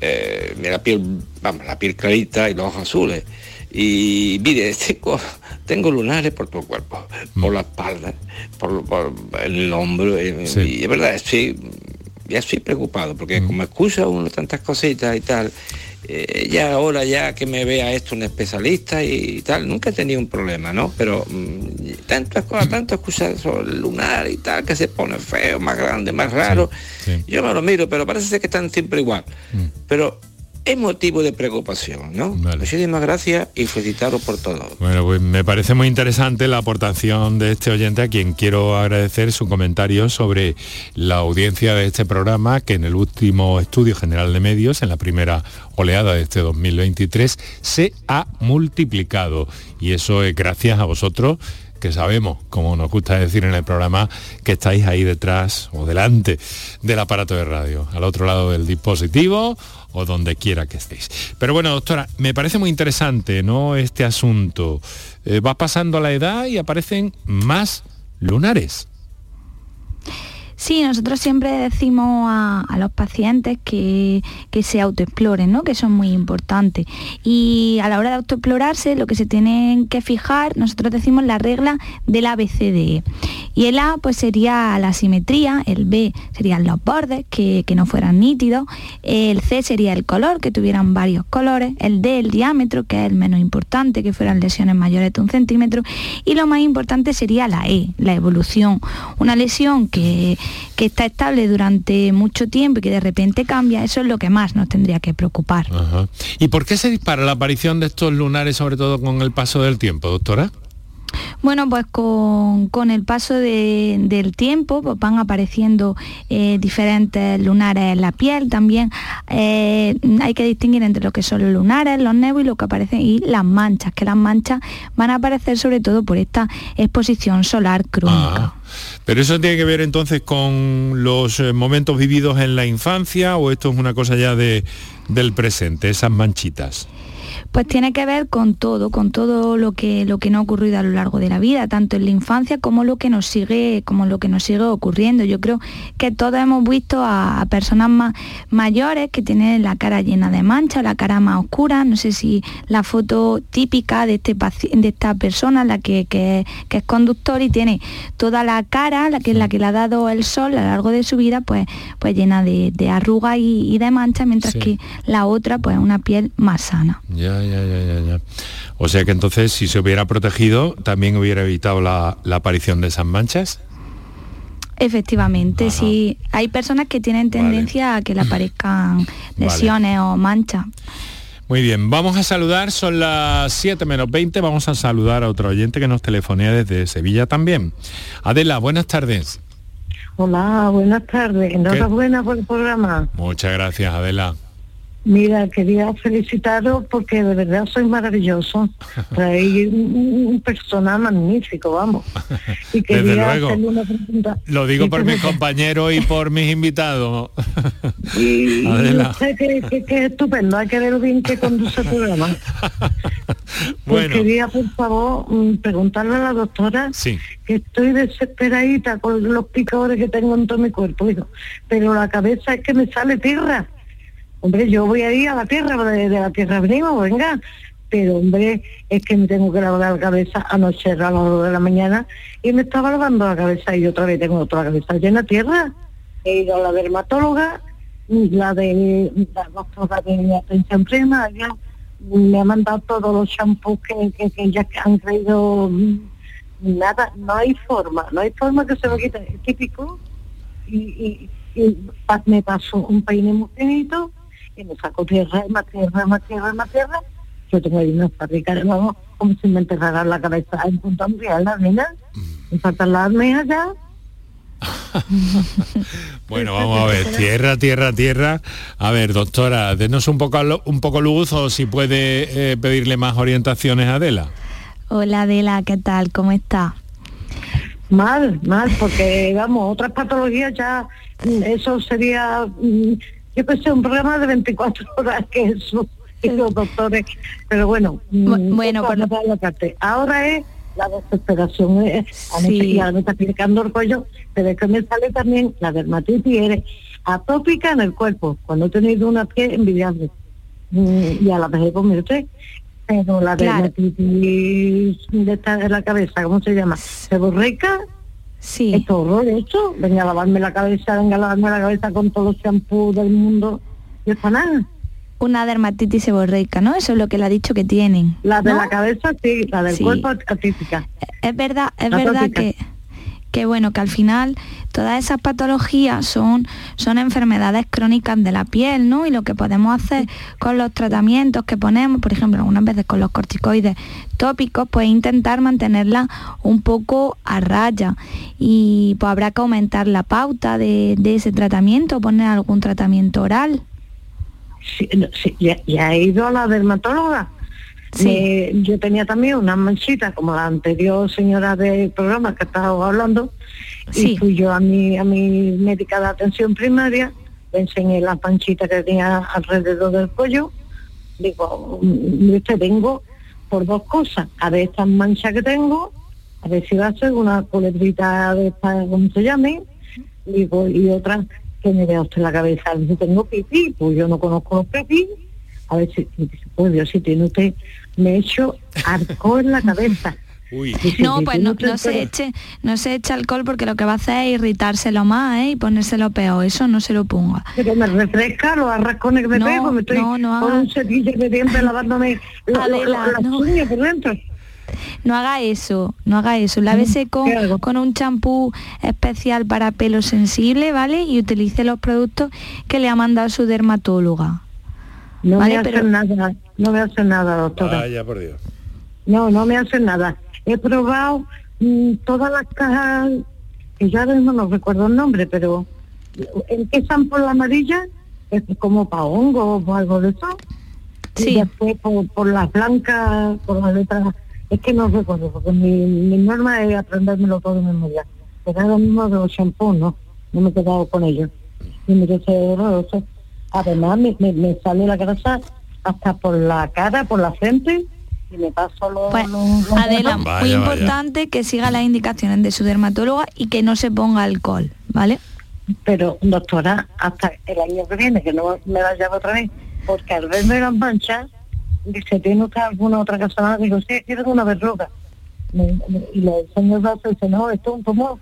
eh, la piel, vamos, la piel clarita y los ojos azules. Y mire, <laughs> tengo, tengo lunares por todo el cuerpo, por mm. la espalda, por, el hombro. Y, y es verdad, estoy ya estoy preocupado, porque como escucha uno tantas cositas y tal, eh, ya ahora ya que me vea esto un especialista y, tal, nunca he tenido un problema, ¿no? Pero mm, tantas cosas, tanto escuchar sobre el lunar y tal, que se pone feo, más grande, más raro, yo me lo miro, pero parece que están siempre igual. Mm. Pero es motivo de preocupación, ¿no? Muchísimas gracias y felicitaros por todo. Bueno, pues me parece muy interesante la aportación de este oyente a quien quiero agradecer su comentario sobre la audiencia de este programa que en el último estudio general de medios, en la primera oleada de este 2023, se ha multiplicado. Y eso es gracias a vosotros que sabemos, como nos gusta decir en el programa, que estáis ahí detrás o delante del aparato de radio, al otro lado del dispositivo o donde quiera que estéis. Pero bueno, doctora, me parece muy interesante, ¿no? Este asunto. Eh, va pasando la edad y aparecen más lunares. Sí, nosotros siempre decimos a, los pacientes que, que, se autoexploren, ¿no? que es muy importante. Y a la hora de autoexplorarse, lo que se tienen que fijar, nosotros decimos la regla del ABCDE. Y el A pues sería la simetría, el B serían los bordes, que, que no fueran nítidos, el C sería el color, que tuvieran varios colores, el D el diámetro, que es el menos importante, que fueran lesiones mayores de un centímetro, y lo más importante sería la E, la evolución. Una lesión que que está estable durante mucho tiempo y que de repente cambia, eso es lo que más nos tendría que preocupar. ¿Y por qué se dispara la aparición de estos lunares, sobre todo con el paso del tiempo, doctora? Bueno, pues con, con el paso de, del tiempo pues van apareciendo eh, diferentes lunares en la piel. También eh, hay que distinguir entre lo que son los lunares, los nevos y lo que aparecen y las manchas, que las manchas van a aparecer sobre todo por esta exposición solar crónica. Ah, pero eso tiene que ver entonces con los eh, momentos vividos en la infancia o esto es una cosa ya de, del presente, esas manchitas. Pues tiene que ver con todo, con todo lo que, lo que no ha ocurrido a lo largo de la vida, tanto en la infancia como lo que nos sigue, como lo que nos sigue ocurriendo. Yo creo que todos hemos visto a, a personas más mayores que tienen la cara llena de manchas, la cara más oscura. No sé si la foto típica de, este, de esta persona, la que, que, que, es conductor y tiene toda la cara, la que es la que le ha dado el sol a lo largo de su vida, pues, pues llena de, de arrugas y, y, de manchas, mientras sí. que la otra, pues una piel más sana. Ya, ya, ya, ya, ya. O sea que entonces si se hubiera protegido, también hubiera evitado la, la aparición de esas manchas. Efectivamente, Ajá. sí. Hay personas que tienen tendencia vale. a que le aparezcan <clears throat> lesiones vale. o manchas. Muy bien, vamos a saludar, son las 7 menos 20, vamos a saludar a otro oyente que nos telefonea desde Sevilla también. Adela, buenas tardes. Hola, buenas tardes. Enhorabuena por el programa. Muchas gracias, Adela. Mira, quería felicitaros porque de verdad sois maravilloso. <laughs> Traéis un, un, personal magnífico, vamos. <laughs> Y quería Desde luego. Una pregunta. Lo digo por mis compañeros y por mis invitados. Y, <laughs> Adela. sé que, que, que, es estupendo, hay que ver bien que conduce el programa. Pues bueno. quería, por favor, mm, preguntarle a la doctora sí. que estoy desesperadita con los picadores que tengo en todo mi cuerpo, hijo. pero la cabeza es que me sale tierra hombre, yo voy a ir a la tierra, de, la tierra venimos, venga, pero hombre, es que me tengo que lavar la cabeza anoche a las 2 de la mañana y me estaba lavando la cabeza y otra vez tengo otra cabeza llena de tierra. He ido a la dermatóloga, la de la doctora de atención prima, ya me ha mandado todos los shampoos que, que, que ya han traído nada, no hay forma, no hay forma que se me quite, es típico y, y, y me pasó un peine muy finito y me saco tierra, más tierra, más tierra, más tierra. Yo tengo ahí una fábrica de nuevo, como si me enterrara la cabeza en punto real, la nena. Me faltan las almejas ya. <laughs> bueno, vamos a ver, tierra, tierra, tierra. A ver, doctora, denos un poco, un poco luz o si puede eh, pedirle más orientaciones a Adela. Hola Adela, ¿qué tal? ¿Cómo está? Mal, mal, porque vamos, otras patologías ya, eso sería yo pensé un programa de 24 <laughs> horas que eso y los doctores pero bueno bueno por lo... ahora es la desesperación es, sí. ya me está explicando el cuello pero es que me sale también la dermatitis eres atópica en el cuerpo cuando he tenido una piel envidiable y a la vez pues mire usted pero la claro. dermatitis de, esta, de la cabeza ¿cómo se llama? seborreica Sí. Esto horror esto, venga a lavarme la cabeza, venga a lavarme la cabeza con todos los champús del mundo. Y está nada. Una dermatitis seborreica, ¿no? Eso es lo que le ha dicho que tienen. La de ¿no? la cabeza sí, la del sí. cuerpo atípica. Es verdad, es la verdad que que bueno, que al final todas esas patologías son, son enfermedades crónicas de la piel, ¿no? Y lo que podemos hacer con los tratamientos que ponemos, por ejemplo, algunas veces con los corticoides tópicos, pues intentar mantenerla un poco a raya. Y pues habrá que aumentar la pauta de, de ese tratamiento, poner algún tratamiento oral. Sí, ya, ya, he ido a la dermatóloga me- yo tenía también unas manchitas, como la anterior señora del programa que estaba hablando, Sí. y fui yo a mi, a mi médica de atención primaria, le enseñé las manchitas que tenía alrededor del cuello, digo, "Mm, usted tengo por dos cosas, a ver estas manchas que tengo, a ver si va a ser una culebrita de esta, como se llame, digo, y otra que me vea usted la cabeza, si tengo pipí, pues yo no conozco los pipí, a ver si, si- pues Dios, si tiene usted, me echo alcohol en la cabeza. <laughs> Dice, No, "Si pues no, se pelo". eche, no se eche alcohol porque lo que va a hacer es irritárselo más ¿eh? y ponérselo peor. Eso no se lo ponga. Pero me refresca los arrascones que me No, pego, me estoy no, no con haga- un cepillo de dientes lavándome <laughs> Adela, lo- las no. uñas por dentro. No haga eso, no haga eso. Lávese con, con un champú especial para pelo sensible, ¿vale? Y utilice los productos que le ha mandado su dermatóloga. No me hacen pero- nada, no me hacen nada, doctora. Vaya por Dios. No, no me hacen nada. He probado mm, todas las cajas, que ya mismo no recuerdo el nombre, pero empiezan por la amarilla, es como para hongo o algo de eso. Y después por, por las blancas, por las letras, es que no recuerdo, porque mi, mi norma es aprendérmelo todo de memoria. Pero ahora mismo de los shampoos, no, no me he quedado con ellos. Y mire, ese horroroso. Además, me, me, me sale la grasa hasta por la cara, por la frente, y me paso los... Pues, los- los Adela, muy importante que siga las indicaciones de su dermatóloga y que no se ponga alcohol, ¿vale? Pero, doctora, hasta el año que viene, que no me la llamo otra vez, porque al verme las manchas, dice, ¿tiene usted alguna otra cosa más? Digo, sí, quiero una verruga. Y le enseño el brazo y dice, no, esto es un tumor.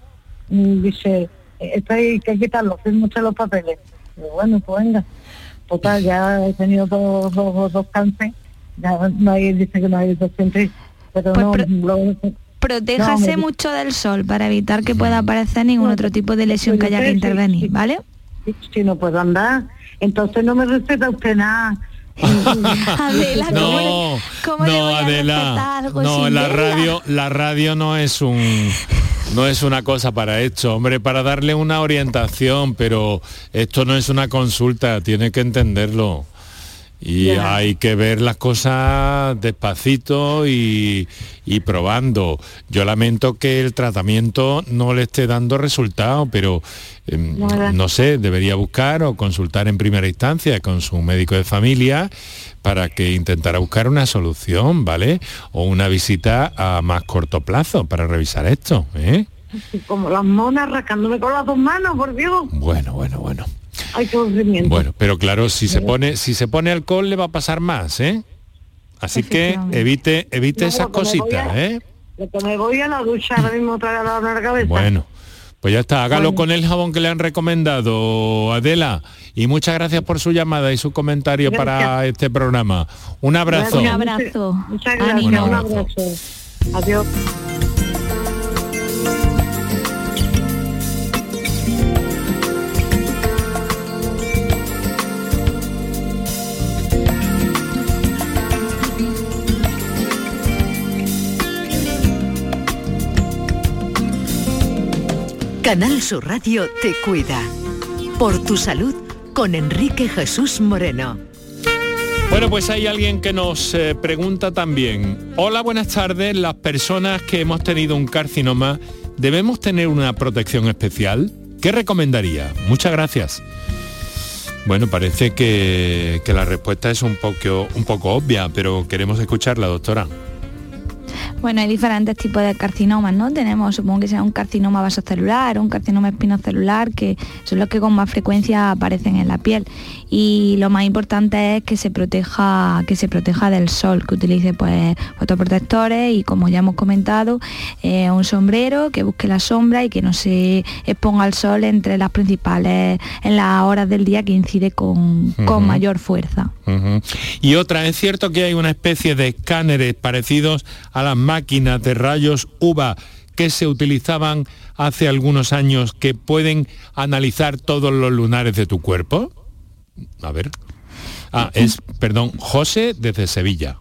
Y dice, esto hay que quitarlo, firme usted los papeles. Digo, bueno, pues venga. Total, ya he tenido dos, dos, dos cánceres, ya no hay, dice que no hay 200, pero Pues no, pro- lo- Protéjase No, me- mucho del sol para evitar que pueda aparecer ningún otro tipo de lesión que haya que intervenir, ¿vale? si no puedo andar, entonces no me receta usted nada. <laughs> Adela, ¿cómo No, le- cómo le no, voy a Adela, algo no, la radio, la radio no es un, no es una cosa para esto, hombre, para darle una orientación, pero esto no es una consulta, tiene que entenderlo. Y hay que ver las cosas despacito y, y probando. Yo lamento que el tratamiento no le esté dando resultado, pero em, no sé, debería buscar o consultar en primera instancia con su médico de familia para que intentara buscar una solución, ¿vale? O una visita a más corto plazo para revisar esto, ¿eh? Como las monas rascándome con las dos manos, por Dios. Bueno, bueno, bueno. Ay, qué aburrimiento. Bueno, pero claro, si se pone, si se pone alcohol le va a pasar más, ¿eh? Así que evite, evite No, esas cositas, a- ¿eh? Lo que me voy a la ducha ahora mismo lavarme la cabeza. Bueno, pues ya está, hágalo Bueno. con el jabón que le han recomendado, Adela. Y muchas gracias por su llamada y su comentario para Gracias. este programa. Un abrazo. Un abrazo. Muchas gracias, Un un abrazo. abrazo. Adiós. Canal Sur Radio te cuida. Por tu salud con Enrique Jesús Moreno. Bueno, pues hay alguien que nos eh, pregunta también. Hola, buenas tardes. Las personas que hemos tenido un carcinoma, ¿debemos tener una protección especial? ¿Qué recomendaría? Muchas gracias. Bueno, parece que, que la respuesta es un poco, un poco obvia, pero queremos escucharla, doctora. Bueno, hay diferentes tipos de carcinomas, ¿no? Tenemos, supongo que sea un carcinoma vasocelular, un carcinoma espinocelular, que son los que con más frecuencia aparecen en la piel. Y lo más importante es que se proteja, que se proteja del sol, que utilice pues fotoprotectores y como ya hemos comentado, eh, un sombrero, que busque la sombra y que no se exponga al sol entre las principales, en las horas del día que incide con, con mayor fuerza. Y otra, es cierto que hay una especie de escáneres parecidos a las máquinas de rayos UVA que se utilizaban hace algunos años que pueden analizar todos los lunares de tu cuerpo. A ver. Ah, es, perdón, José desde Sevilla.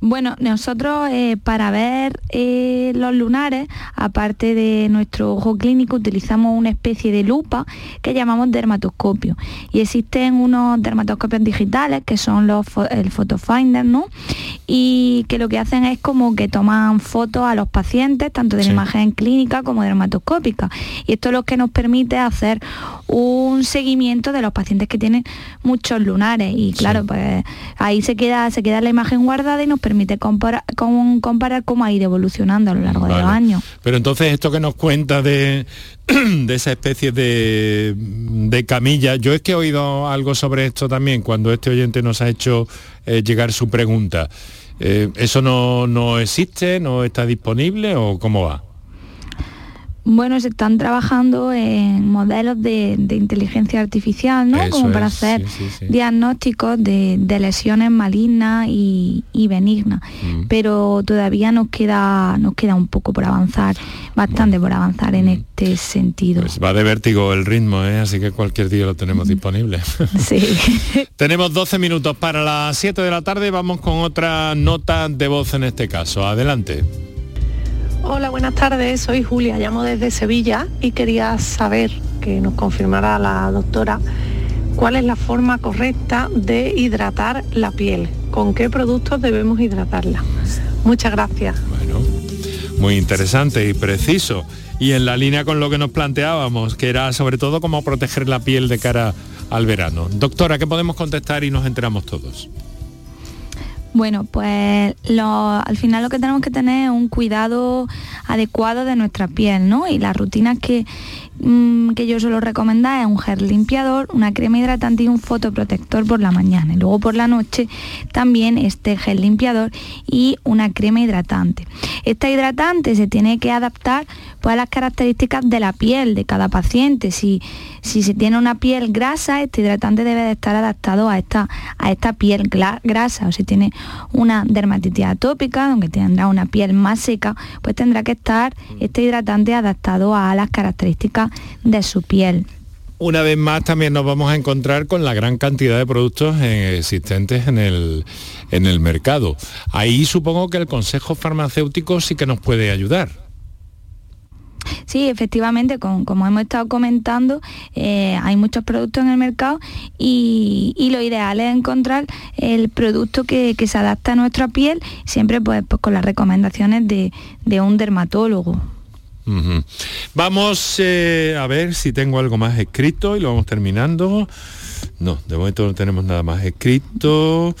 Bueno, nosotros eh, para ver eh, los lunares, aparte de nuestro ojo clínico, utilizamos una especie de lupa que llamamos dermatoscopio. Y existen unos dermatoscopios digitales que son los el Photofinder, ¿no? Y que lo que hacen es como que toman fotos a los pacientes, tanto de la imagen clínica como dermatoscópica. Y esto es lo que nos permite hacer un seguimiento de los pacientes que tienen muchos lunares. Y claro, pues ahí se queda, se queda la imagen guardada y nos permite comparar, comparar cómo ha ido evolucionando a lo largo de los años. Pero entonces esto que nos cuenta de, <clears throat> de esa especie de, de, camilla, yo es que he oído algo sobre esto también cuando este oyente nos ha hecho eh, llegar su pregunta. Eh, ¿Eso no, no existe, no está disponible o cómo va? Bueno, se están trabajando en modelos de, inteligencia artificial, ¿no? Como para hacer diagnósticos de, lesiones malignas y, benignas. Mm. Pero todavía nos queda, nos queda un poco por avanzar, bastante por avanzar en mm. este sentido. Pues va de vértigo el ritmo, ¿eh? así que cualquier día lo tenemos mm. disponible. <laughs> Sí. <laughs> tenemos 12 minutos para las 7 de la tarde, vamos con otra nota de voz en este caso. Adelante. Hola, buenas tardes. Soy Julia, llamo desde Sevilla y quería saber que nos confirmara la doctora cuál es la forma correcta de hidratar la piel, con qué productos debemos hidratarla. Muchas gracias. Bueno, muy interesante y preciso. Y en la línea con lo que nos planteábamos, que era sobre todo cómo proteger la piel de cara al verano. Doctora, ¿qué podemos contestar y nos enteramos todos? Bueno, pues al final lo que tenemos que tener es un cuidado adecuado de nuestra piel, ¿no? Y las rutinas que, mm, que yo suelo recomendar es un gel limpiador, una crema hidratante y un fotoprotector por la mañana. Y luego por la noche también este gel limpiador y una crema hidratante. Esta hidratante se tiene que adaptar pues, a las características de la piel de cada paciente. Si, si se tiene una piel grasa, este hidratante debe de estar adaptado a esta, a esta piel grasa. O si tiene una dermatitis atópica, donde tendrá una piel más seca, pues tendrá que estar este hidratante adaptado a las características de su piel. Una vez más también nos vamos a encontrar con la gran cantidad de productos existentes en el, en el mercado. Ahí supongo que el consejo farmacéutico sí que nos puede ayudar. Sí, efectivamente, como hemos estado comentando, eh, hay muchos productos en el mercado y, lo ideal es encontrar el producto que, se adapta a nuestra piel, siempre pues, pues con las recomendaciones de, un dermatólogo. Vamos eh, a ver si tengo algo más escrito y lo vamos terminando. No, de momento no tenemos nada más escrito.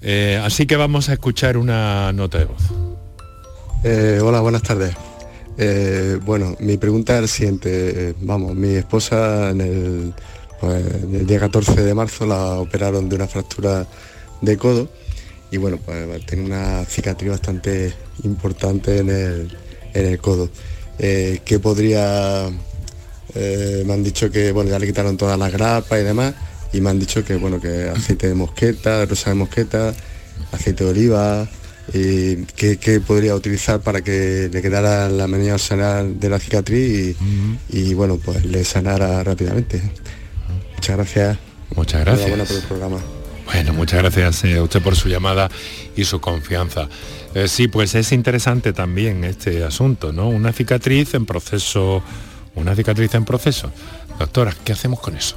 Eh, así que vamos a escuchar una nota de voz. hola, buenas tardes. Eh, bueno, mi pregunta es la siguiente. Vamos, mi esposa en el, pues, el, día 14 de marzo la operaron de una fractura de codo y bueno, pues tiene una cicatriz bastante importante en el, codo. Eh, ¿Qué podría...? Eh, me han dicho que bueno, ya le quitaron todas las grapas y demás y me han dicho que bueno, que aceite de mosqueta, rosa de mosqueta, aceite de oliva, eh, ¿qué, podría utilizar para que le quedara la manía sanar de la cicatriz y, bueno, pues le sanara rápidamente. Muchas gracias. Muchas gracias. por el programa. Bueno, muchas gracias eh, a usted por su llamada y su confianza. Eh, sí, pues es interesante también este asunto, ¿no? Una cicatriz en proceso, una cicatriz en proceso. Doctora, ¿qué hacemos con eso?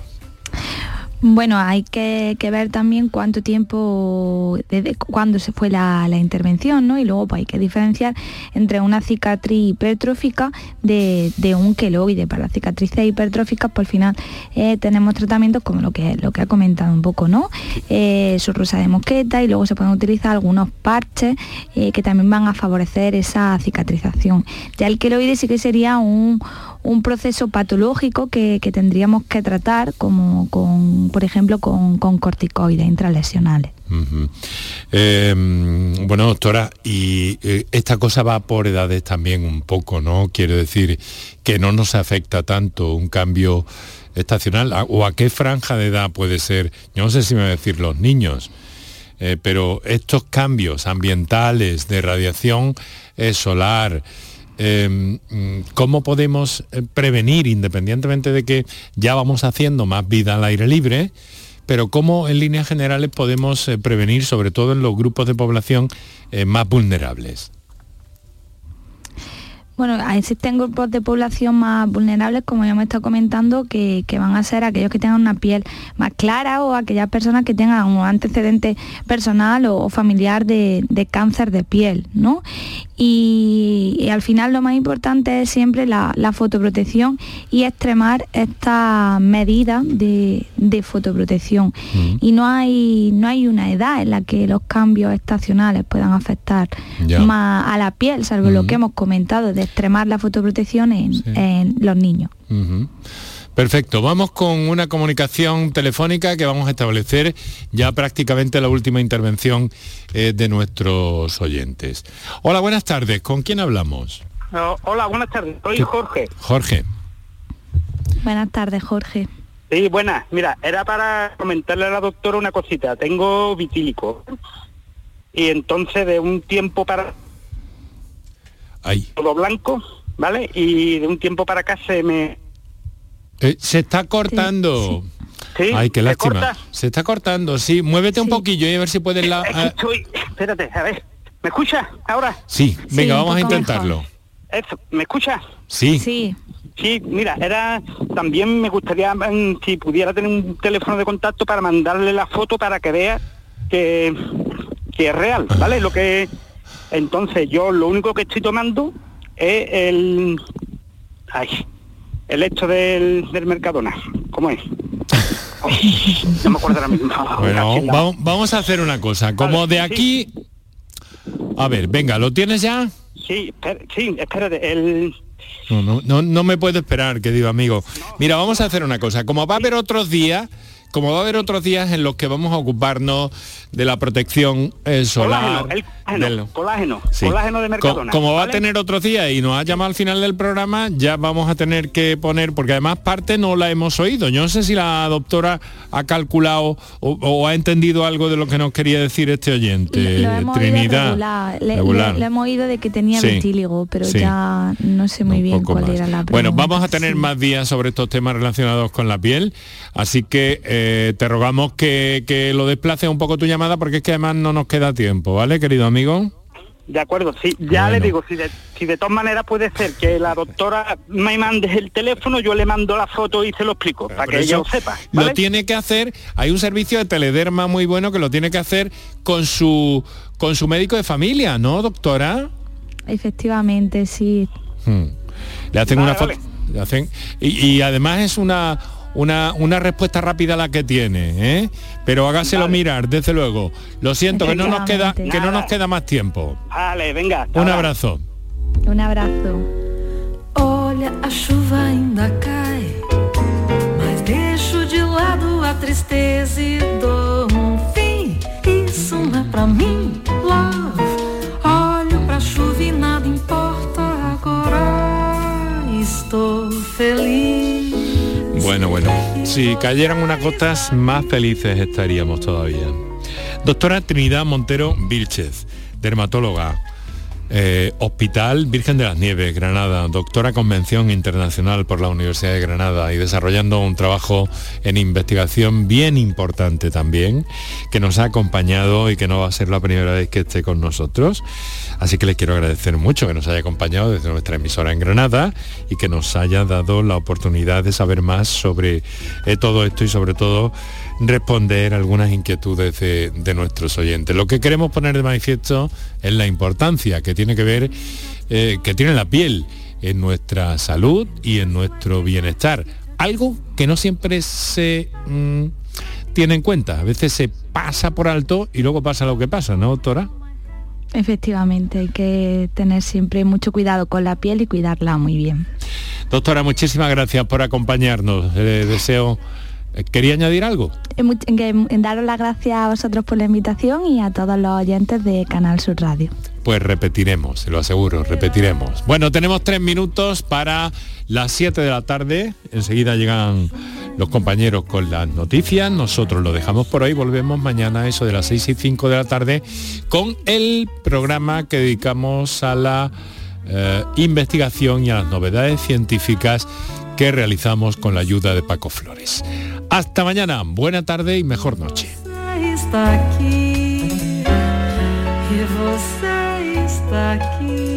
Bueno, hay que, ver también cuánto tiempo, desde cuándo se fue la, intervención, ¿no? Y luego pues, hay que diferenciar entre una cicatriz hipertrófica de, un queloide. Para las cicatrices hipertróficas, por pues, final eh, tenemos tratamientos como lo que, lo que ha comentado un poco, ¿no? Eh, su rosa de mosqueta y luego se pueden utilizar algunos parches eh, que también van a favorecer esa cicatrización. Ya el queloide sí que sería un, un proceso patológico que, tendríamos que tratar como con, por ejemplo, con, corticoides intralesionales. Em, bueno, doctora, y eh, esta cosa va por edades también un poco, ¿no? Quiero decir que no nos afecta tanto un cambio estacional, o a qué franja de edad puede ser, yo no sé si me va a decir los niños, eh, pero estos cambios ambientales de radiación eh, solar, Em, cómo podemos eh, prevenir, independientemente de que ya vamos haciendo más vida al aire libre, pero cómo en líneas generales podemos eh, prevenir, sobre todo en los grupos de población eh, más vulnerables. Bueno, existen grupos de población más vulnerables, como ya hemos estado comentando, que, que, van a ser aquellos que tengan una piel más clara o aquellas personas que tengan un antecedente personal o, o familiar de, de, cáncer de piel, ¿no? Y, y, al final lo más importante es siempre la, la fotoprotección y extremar estas medidas de, de fotoprotección. Y no hay, no hay una edad en la que los cambios estacionales puedan afectar ya. más a la piel, salvo lo que hemos comentado de extremar la fotoprotección en, sí. en los niños. Uh -huh. Perfecto, vamos con una comunicación telefónica que vamos a establecer ya prácticamente la última intervención eh, de nuestros oyentes. Hola, buenas tardes, ¿con quién hablamos? Hola, buenas tardes, soy Jorge. Jorge. Buenas tardes, Jorge. Sí, buenas. Mira, era para comentarle a la doctora una cosita. Tengo vitílico. Y entonces de un tiempo para Ahí. todo blanco, ¿vale? Y de un tiempo para acá se me... Eh, se está cortando. Sí. sí. Ay, qué lástima. Corta? Se está cortando, sí. Muévete sí. un poquillo y a ver si puedes... La... Es que estoy... Espérate, a ver. ¿Me escucha ahora? Sí, venga, vamos a intentarlo. Eso, ¿me escucha? Sí. Sí. Sí, mira, era también me gustaría mm, si pudiera tener un teléfono de contacto para mandarle la foto para que vea que, que es real, ¿vale? Lo que entonces yo lo único que estoy tomando es el... Ay, el hecho del, del Mercadona. ¿Cómo es? Ay, <laughs> no me acuerdo ahora mismo. Bueno, vamos, vamos a hacer una cosa. Como de aquí... A ver, venga, ¿lo tienes ya? Sí, sí, espérate, el... No, no, no, no me puedo esperar, querido amigo. Mira, vamos a hacer una cosa. Como va a haber otros días como va a haber otros días en los que vamos a ocuparnos de la protección eh, solar. Colágeno, el colágeno, del... colágeno, sí. colágeno de Mercadona. Co como va a tener otros días y nos ha llamado al final del programa, ya vamos a tener que poner, porque además parte no la hemos oído. Yo no sé si la doctora ha calculado o, o ha entendido algo de lo que nos quería decir este oyente, lo, lo Trinidad. Regular. Le, regular. Le, le, hemos oído de que tenía sí. vitíligo, pero sí. ya no sé muy Un bien cuál más. era la pregunta. Bueno, vamos a tener más días sobre estos temas relacionados con la piel, así que eh, te rogamos que, que lo desplaces un poco tu llamada porque es que además no nos queda tiempo, ¿vale, querido amigo? De acuerdo, sí, ya bueno. le digo, si de, si de todas maneras puede ser que la doctora me mande el teléfono, yo le mando la foto y se lo explico, Pero para que ella lo sepa. ¿vale? Lo tiene que hacer, hay un servicio de telederma muy bueno que lo tiene que hacer con su con su médico de familia, ¿no, doctora? Efectivamente, sí. Hmm. Le hacen vale, una foto. Vale. Le hacen, y, y además es una una, una respuesta rápida la que tiene, ¿eh? pero hágaselo vale. mirar, desde luego. Lo siento, que no nos queda, que no nos queda más tiempo. Vale, venga. Un abrazo. Un abrazo. Olha, a chuva ainda cae, mas deixo de lado a tristeza e dou um fim. Isso não é pra mim, love. Olho pra chuva e nada importa agora. Estou feliz. Bueno, bueno, si cayeran unas gotas más felices estaríamos todavía. Doctora Trinidad Montero Vilchez, dermatóloga, eh, Hospital Virgen de las Nieves, Granada, doctora Convención Internacional por la Universidad de Granada y desarrollando un trabajo en investigación bien importante también, que nos ha acompañado y que no va a ser la primera vez que esté con nosotros. Así que les quiero agradecer mucho que nos haya acompañado desde nuestra emisora en Granada y que nos haya dado la oportunidad de saber más sobre eh, todo esto y sobre todo responder algunas inquietudes de, de, nuestros oyentes. Lo que queremos poner de manifiesto es la importancia que tiene que ver, eh, que tiene la piel en nuestra salud y en nuestro bienestar. Algo que no siempre se mmm, tiene en cuenta. A veces se pasa por alto y luego pasa lo que pasa, ¿no, doctora? Efectivamente, hay que tener siempre mucho cuidado con la piel y cuidarla muy bien. Doctora, muchísimas gracias por acompañarnos. Le deseo ¿Quería añadir algo? En, en, en, daros las gracias a vosotros por la invitación y a todos los oyentes de Canal Sur Radio. Pues repetiremos, se lo aseguro, repetiremos. Bueno, tenemos tres minutos para las 7 de la tarde. Enseguida llegan los compañeros con las noticias. Nosotros lo dejamos por hoy. Volvemos mañana a eso de las 6 y 5 de la tarde con el programa que dedicamos a la eh, investigación y a las novedades científicas que realizamos con la ayuda de Paco Flores. Hasta mañana, buena tarde y mejor noche. aqui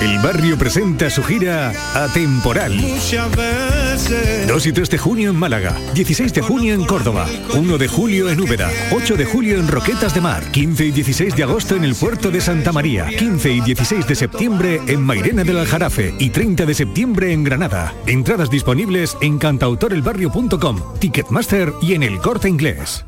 El barrio presenta su gira Atemporal. 2 y 3 de junio en Málaga, 16 de junio en Córdoba, 1 de julio en Úbeda, 8 de julio en Roquetas de Mar, 15 y 16 de agosto en el puerto de Santa María, 15 y 16 de septiembre en Mairena del Aljarafe y 30 de septiembre en Granada. Entradas disponibles en cantautorelbarrio.com, Ticketmaster y en el corte inglés.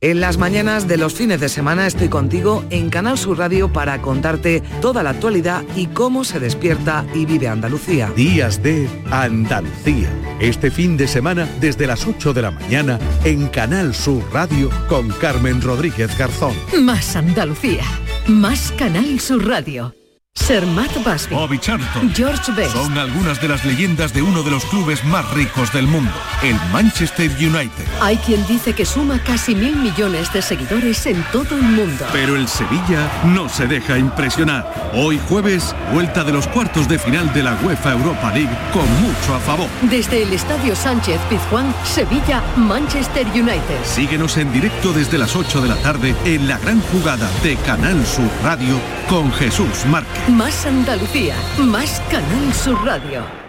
En las mañanas de los fines de semana estoy contigo en Canal Sur Radio para contarte toda la actualidad y cómo se despierta y vive Andalucía. Días de Andalucía. Este fin de semana desde las 8 de la mañana en Canal Sur Radio con Carmen Rodríguez Garzón. Más Andalucía. Más Canal Sur Radio. Sermat Basbi. Bobby Charlton. George Best. Son algunas de las leyendas de uno de los clubes más ricos del mundo, el Manchester United. Hay quien dice que suma casi mil millones de seguidores en todo el mundo. Pero el Sevilla no se deja impresionar. Hoy jueves, vuelta de los cuartos de final de la UEFA Europa League con mucho a favor. Desde el Estadio Sánchez Pizjuán, Sevilla, Manchester United. Síguenos en directo desde las 8 de la tarde en la gran jugada de Canal Sur Radio con Jesús Márquez. Más Andalucía. Más Canal Sur Radio.